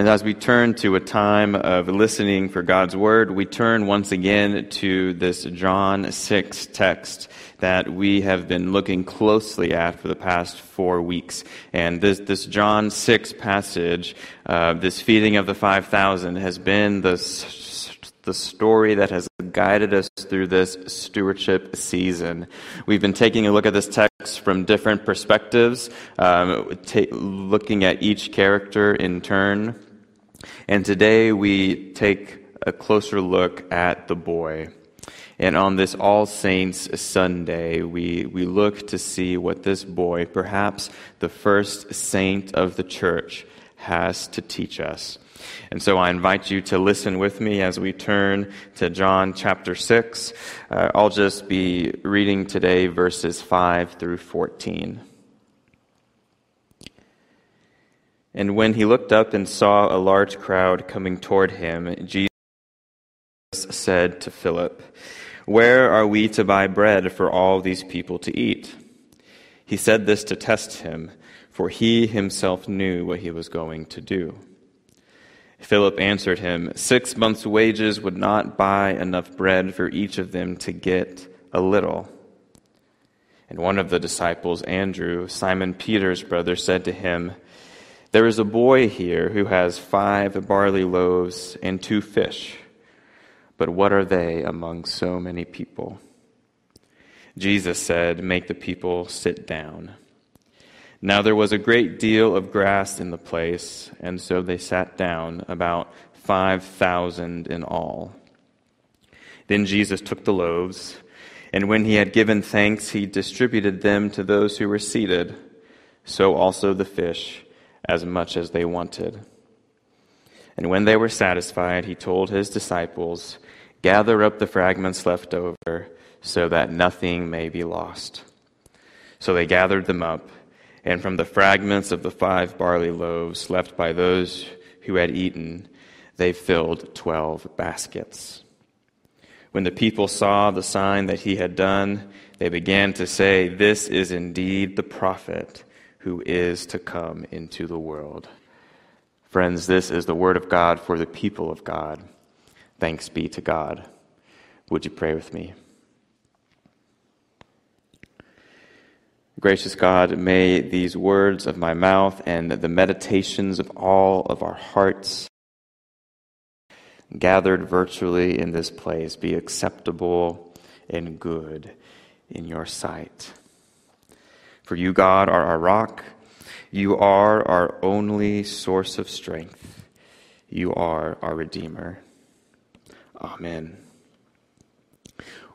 And as we turn to a time of listening for God's word, we turn once again to this John 6 text that we have been looking closely at for the past four weeks. And this, this John 6 passage, uh, this feeding of the 5,000, has been the, the story that has guided us through this stewardship season. We've been taking a look at this text from different perspectives, um, looking at each character in turn. And today we take a closer look at the boy. And on this All Saints Sunday, we, we look to see what this boy, perhaps the first saint of the church, has to teach us. And so I invite you to listen with me as we turn to John chapter 6. Uh, I'll just be reading today verses 5 through 14. And when he looked up and saw a large crowd coming toward him, Jesus said to Philip, Where are we to buy bread for all these people to eat? He said this to test him, for he himself knew what he was going to do. Philip answered him, Six months' wages would not buy enough bread for each of them to get a little. And one of the disciples, Andrew, Simon Peter's brother, said to him, There is a boy here who has five barley loaves and two fish. But what are they among so many people? Jesus said, Make the people sit down. Now there was a great deal of grass in the place, and so they sat down, about 5,000 in all. Then Jesus took the loaves, and when he had given thanks, he distributed them to those who were seated, so also the fish, as much as they wanted. And when they were satisfied, he told his disciples, Gather up the fragments left over, so that nothing may be lost. So they gathered them up and from the fragments of the five barley loaves left by those who had eaten, they filled twelve baskets. When the people saw the sign that he had done, they began to say, This is indeed the prophet who is to come into the world. Friends, this is the word of God for the people of God. Thanks be to God. Would you pray with me? Gracious God, may these words of my mouth and the meditations of all of our hearts gathered virtually in this place be acceptable and good in your sight. For you, God, are our rock. You are our only source of strength. You are our Redeemer. Amen.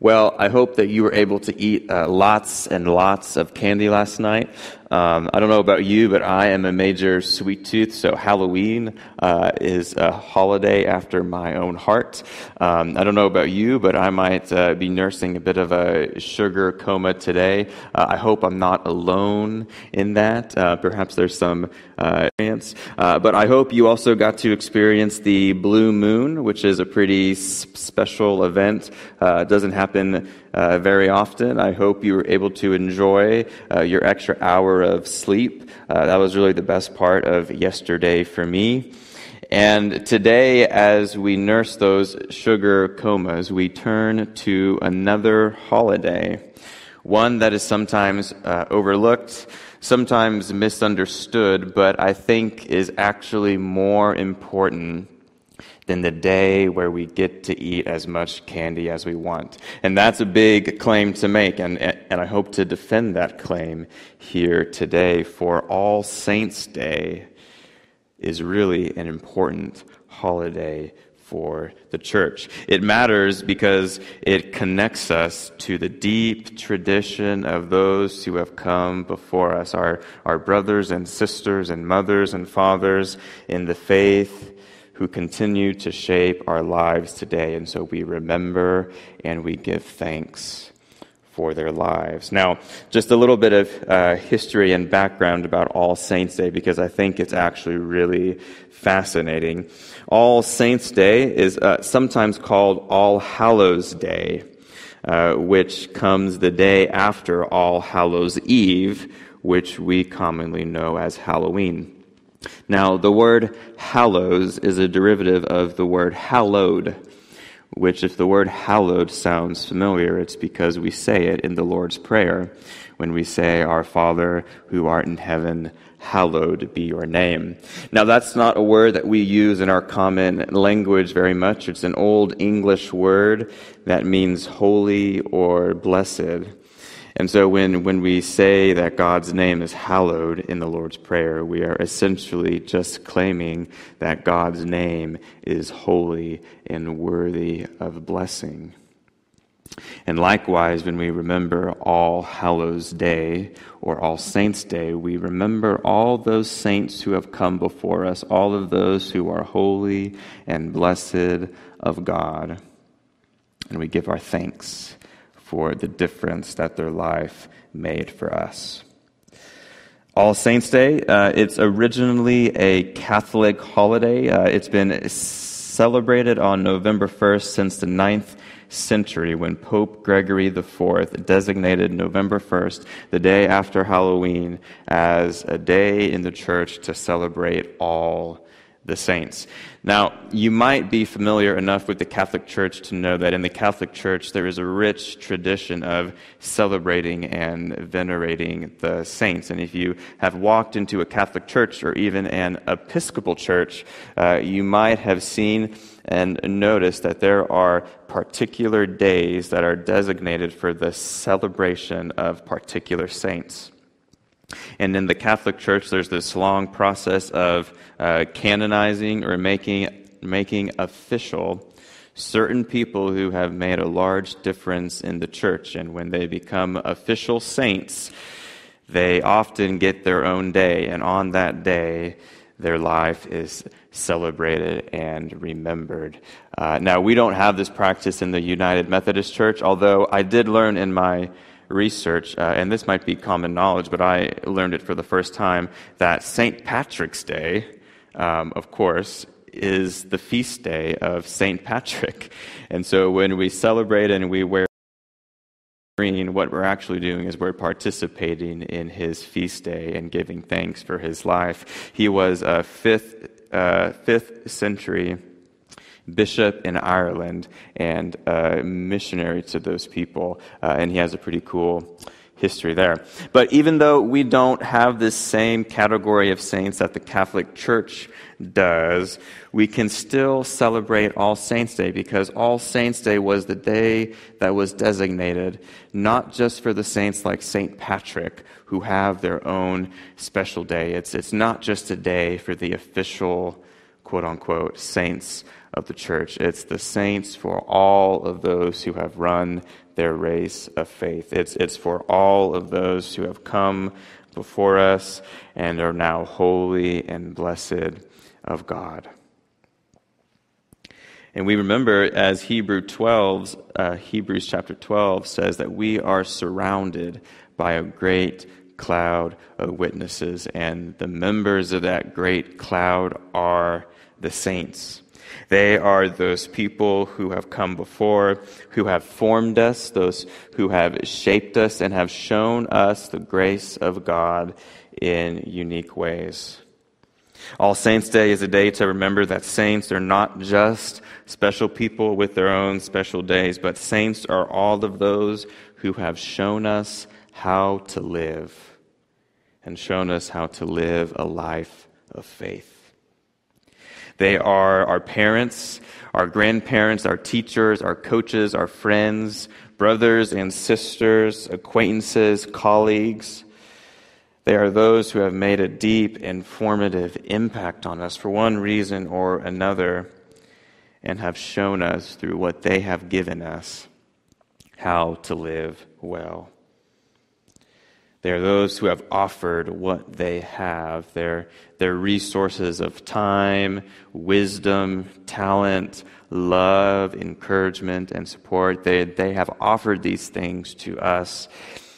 Well, I hope that you were able to eat uh, lots and lots of candy last night. Um, I don't know about you, but I am a major sweet tooth, so Halloween uh, is a holiday after my own heart. Um, I don't know about you, but I might uh, be nursing a bit of a sugar coma today. Uh, I hope I'm not alone in that. Uh, perhaps there's some uh, chance. Uh, but I hope you also got to experience the blue moon, which is a pretty special event. it doesn't happen uh, very often. I hope you were able to enjoy uh, your extra hour of sleep. Uh, that was really the best part of yesterday for me. And today, as we nurse those sugar comas, we turn to another holiday, one that is sometimes uh, overlooked, sometimes misunderstood, but I think is actually more important than the day where we get to eat as much candy as we want. And that's a big claim to make, and, and I hope to defend that claim here today. For All Saints' Day is really an important holiday for the church. It matters because it connects us to the deep tradition of those who have come before us, our, our brothers and sisters and mothers and fathers in the faith who continue to shape our lives today. And so we remember and we give thanks for their lives. Now, just a little bit of uh, history and background about All Saints' Day because I think it's actually really fascinating. All Saints' Day is uh, sometimes called All Hallows' Day, uh, which comes the day after All Hallows' Eve, which we commonly know as Halloween. Now, the word hallows is a derivative of the word hallowed, which, if the word hallowed sounds familiar, it's because we say it in the Lord's Prayer when we say, Our Father who art in heaven, hallowed be your name. Now, that's not a word that we use in our common language very much. It's an old English word that means holy or blessed. And so when, when we say that God's name is hallowed in the Lord's Prayer, we are essentially just claiming that God's name is holy and worthy of blessing. And likewise, when we remember All Hallows Day or All Saints Day, we remember all those saints who have come before us, all of those who are holy and blessed of God. And we give our thanks for the difference that their life made for us. All Saints Day, uh, it's originally a Catholic holiday. Uh, it's been celebrated on November 1st since the 9th century when Pope Gregory IV designated November 1st, the day after Halloween, as a day in the church to celebrate all the saints. Now, you might be familiar enough with the Catholic Church to know that in the Catholic Church there is a rich tradition of celebrating and venerating the saints. And if you have walked into a Catholic church or even an Episcopal church, uh, you might have seen and noticed that there are particular days that are designated for the celebration of particular saints. And in the Catholic Church, there's this long process of uh, canonizing or making, making official certain people who have made a large difference in the church. And when they become official saints, they often get their own day. And on that day, their life is celebrated and remembered. Uh, now, we don't have this practice in the United Methodist Church, although I did learn in my research, uh, and this might be common knowledge, but I learned it for the first time, that St. Patrick's Day, um, of course, is the feast day of St. Patrick. And so when we celebrate and we wear green, what we're actually doing is we're participating in his feast day and giving thanks for his life. He was a fifth, uh, fifth century bishop in Ireland and a missionary to those people. Uh, and he has a pretty cool history there. But even though we don't have this same category of saints that the Catholic Church does, we can still celebrate All Saints' Day because All Saints' Day was the day that was designated not just for the saints like St. Patrick, who have their own special day. It's, it's not just a day for the official, quote unquote, saints of the church. It's the saints for all of those who have run their race of faith. It's, it's for all of those who have come before us and are now holy and blessed of God. And we remember as Hebrew 12, uh, Hebrews chapter 12 says that we are surrounded by a great cloud of witnesses, and the members of that great cloud are the saints. They are those people who have come before, who have formed us, those who have shaped us and have shown us the grace of God in unique ways. All Saints' Day is a day to remember that saints are not just special people with their own special days, but saints are all of those who have shown us how to live and shown us how to live a life of faith. They are our parents, our grandparents, our teachers, our coaches, our friends, brothers and sisters, acquaintances, colleagues. They are those who have made a deep and formative impact on us for one reason or another and have shown us through what they have given us how to live well. They are those who have offered what they have their, their resources of time, wisdom, talent, love, encouragement, and support. They, they have offered these things to us.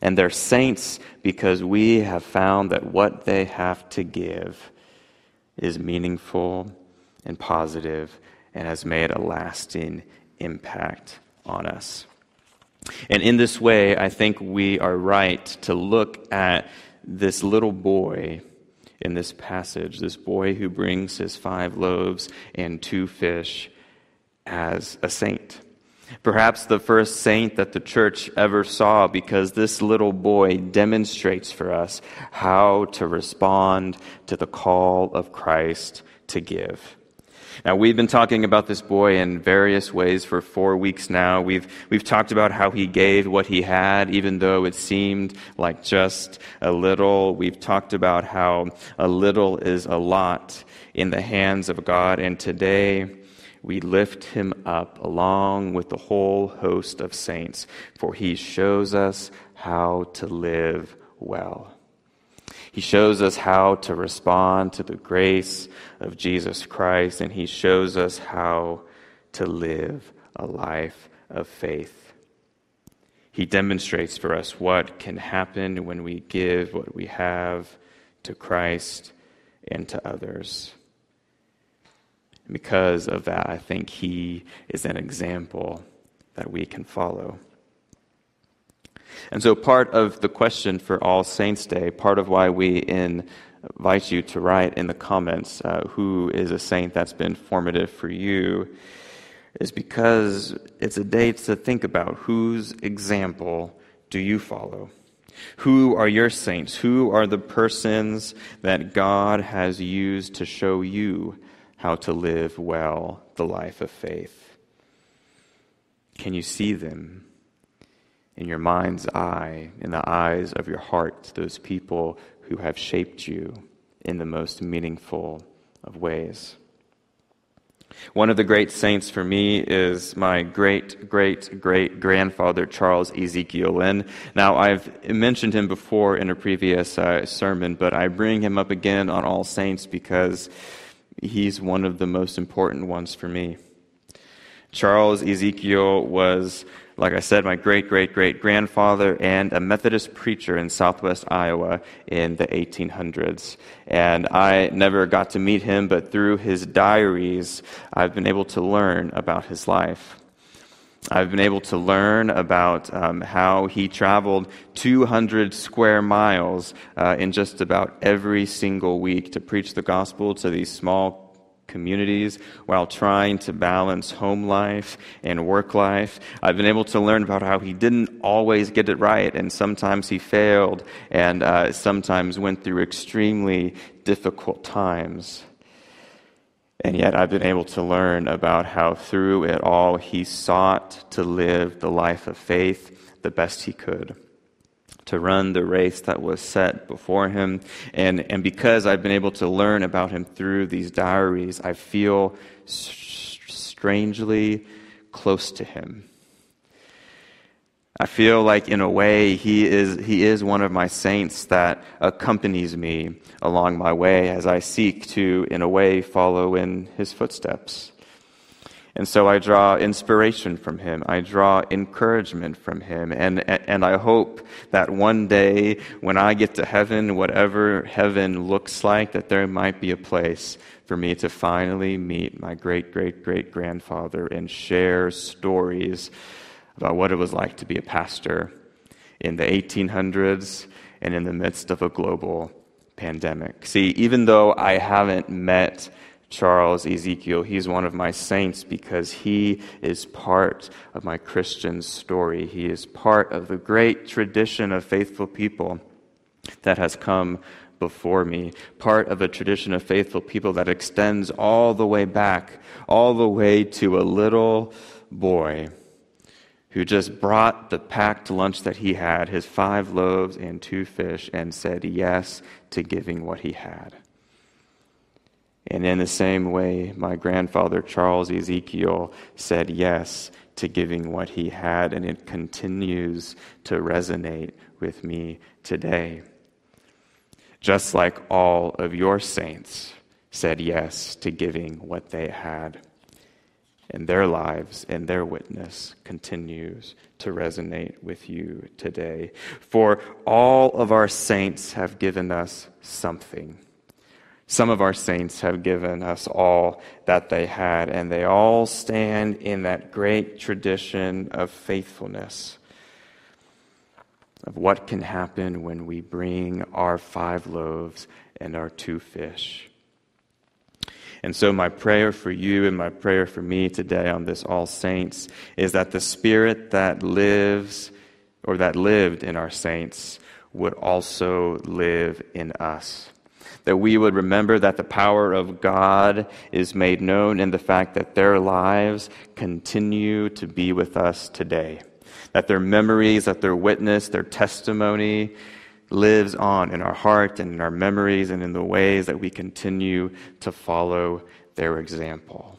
And they're saints because we have found that what they have to give is meaningful and positive and has made a lasting impact on us. And in this way, I think we are right to look at this little boy in this passage, this boy who brings his five loaves and two fish as a saint. Perhaps the first saint that the church ever saw, because this little boy demonstrates for us how to respond to the call of Christ to give. Now, we've been talking about this boy in various ways for four weeks now. We've, we've talked about how he gave what he had, even though it seemed like just a little. We've talked about how a little is a lot in the hands of God. And today, we lift him up along with the whole host of saints, for he shows us how to live well. He shows us how to respond to the grace of Jesus Christ, and He shows us how to live a life of faith. He demonstrates for us what can happen when we give what we have to Christ and to others. because of that, I think He is an example that we can follow. And so, part of the question for All Saints' Day, part of why we invite you to write in the comments uh, who is a saint that's been formative for you, is because it's a day to think about whose example do you follow? Who are your saints? Who are the persons that God has used to show you how to live well the life of faith? Can you see them? In your mind's eye, in the eyes of your heart, those people who have shaped you in the most meaningful of ways. One of the great saints for me is my great, great, great grandfather, Charles Ezekiel Lynn. Now, I've mentioned him before in a previous uh, sermon, but I bring him up again on All Saints because he's one of the most important ones for me. Charles Ezekiel was like I said, my great great great grandfather and a Methodist preacher in southwest Iowa in the 1800s. And I never got to meet him, but through his diaries, I've been able to learn about his life. I've been able to learn about um, how he traveled 200 square miles uh, in just about every single week to preach the gospel to these small communities while trying to balance home life and work life. I've been able to learn about how he didn't always get it right, and sometimes he failed, and uh, sometimes went through extremely difficult times. And yet, I've been able to learn about how through it all he sought to live the life of faith the best he could to run the race that was set before him. And, and because I've been able to learn about him through these diaries, I feel strangely close to him. I feel like, in a way, he is, he is one of my saints that accompanies me along my way as I seek to, in a way, follow in his footsteps. And so I draw inspiration from him. I draw encouragement from him. And, and I hope that one day when I get to heaven, whatever heaven looks like, that there might be a place for me to finally meet my great, great, great grandfather and share stories about what it was like to be a pastor in the 1800s and in the midst of a global pandemic. See, even though I haven't met Charles Ezekiel. He's one of my saints because he is part of my Christian story. He is part of the great tradition of faithful people that has come before me, part of a tradition of faithful people that extends all the way back, all the way to a little boy who just brought the packed lunch that he had, his five loaves and two fish, and said yes to giving what he had. And in the same way, my grandfather, Charles Ezekiel, said yes to giving what he had, and it continues to resonate with me today. Just like all of your saints said yes to giving what they had. And their lives and their witness continues to resonate with you today. For all of our saints have given us something. Some of our saints have given us all that they had, and they all stand in that great tradition of faithfulness, of what can happen when we bring our five loaves and our two fish. And so, my prayer for you and my prayer for me today on this All Saints is that the Spirit that lives or that lived in our saints would also live in us. That we would remember that the power of God is made known in the fact that their lives continue to be with us today. That their memories, that their witness, their testimony lives on in our heart and in our memories and in the ways that we continue to follow their example.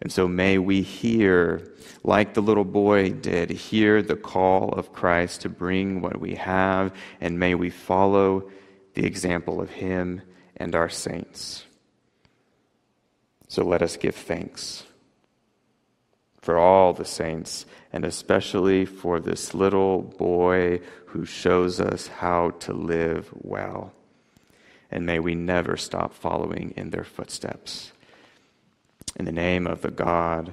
And so may we hear, like the little boy did, hear the call of Christ to bring what we have, and may we follow the example of him and our saints. So let us give thanks for all the saints, and especially for this little boy who shows us how to live well. And may we never stop following in their footsteps. In the name of the God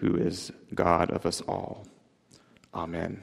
who is God of us all. Amen.